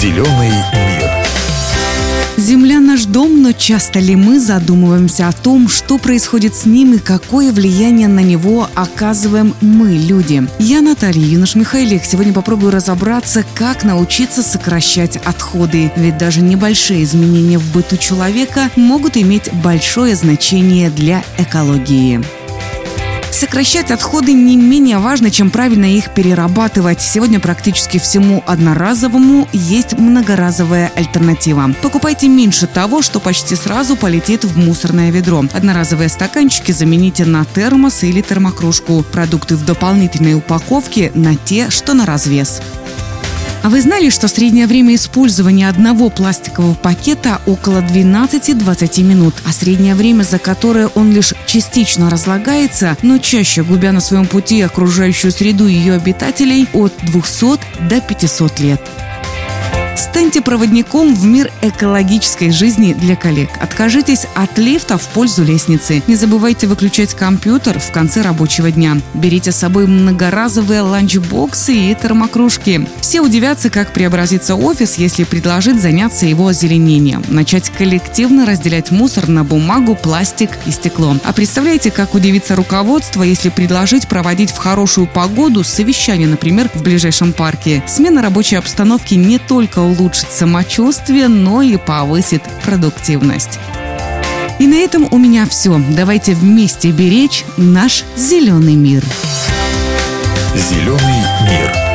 Зеленый мир. Земля наш дом, но часто ли мы задумываемся о том, что происходит с ним и какое влияние на него оказываем мы, люди? Я Наталья Юнош-Михайлик. Сегодня попробую разобраться, как научиться сокращать отходы. Ведь даже небольшие изменения в быту человека могут иметь большое значение для экологии. Сокращать отходы не менее важно, чем правильно их перерабатывать. Сегодня практически всему одноразовому есть многоразовая альтернатива. Покупайте меньше того, что почти сразу полетит в мусорное ведро. Одноразовые стаканчики замените на термос или термокружку. Продукты в дополнительной упаковке на те, что на развес. А вы знали, что среднее время использования одного пластикового пакета около 12-20 минут, а среднее время, за которое он лишь частично разлагается, но чаще губя на своем пути окружающую среду ее обитателей от 200 до 500 лет. Станьте проводником в мир экологической жизни для коллег. Откажитесь от лифта в пользу лестницы. Не забывайте выключать компьютер в конце рабочего дня. Берите с собой многоразовые ланчбоксы и термокружки. Все удивятся, как преобразится офис, если предложить заняться его озеленением. Начать коллективно разделять мусор на бумагу, пластик и стекло. А представляете, как удивится руководство, если предложить проводить в хорошую погоду совещание, например, в ближайшем парке. Смена рабочей обстановки не только улучшит самочувствие, но и повысит продуктивность. И на этом у меня все. Давайте вместе беречь наш зеленый мир. Зеленый мир.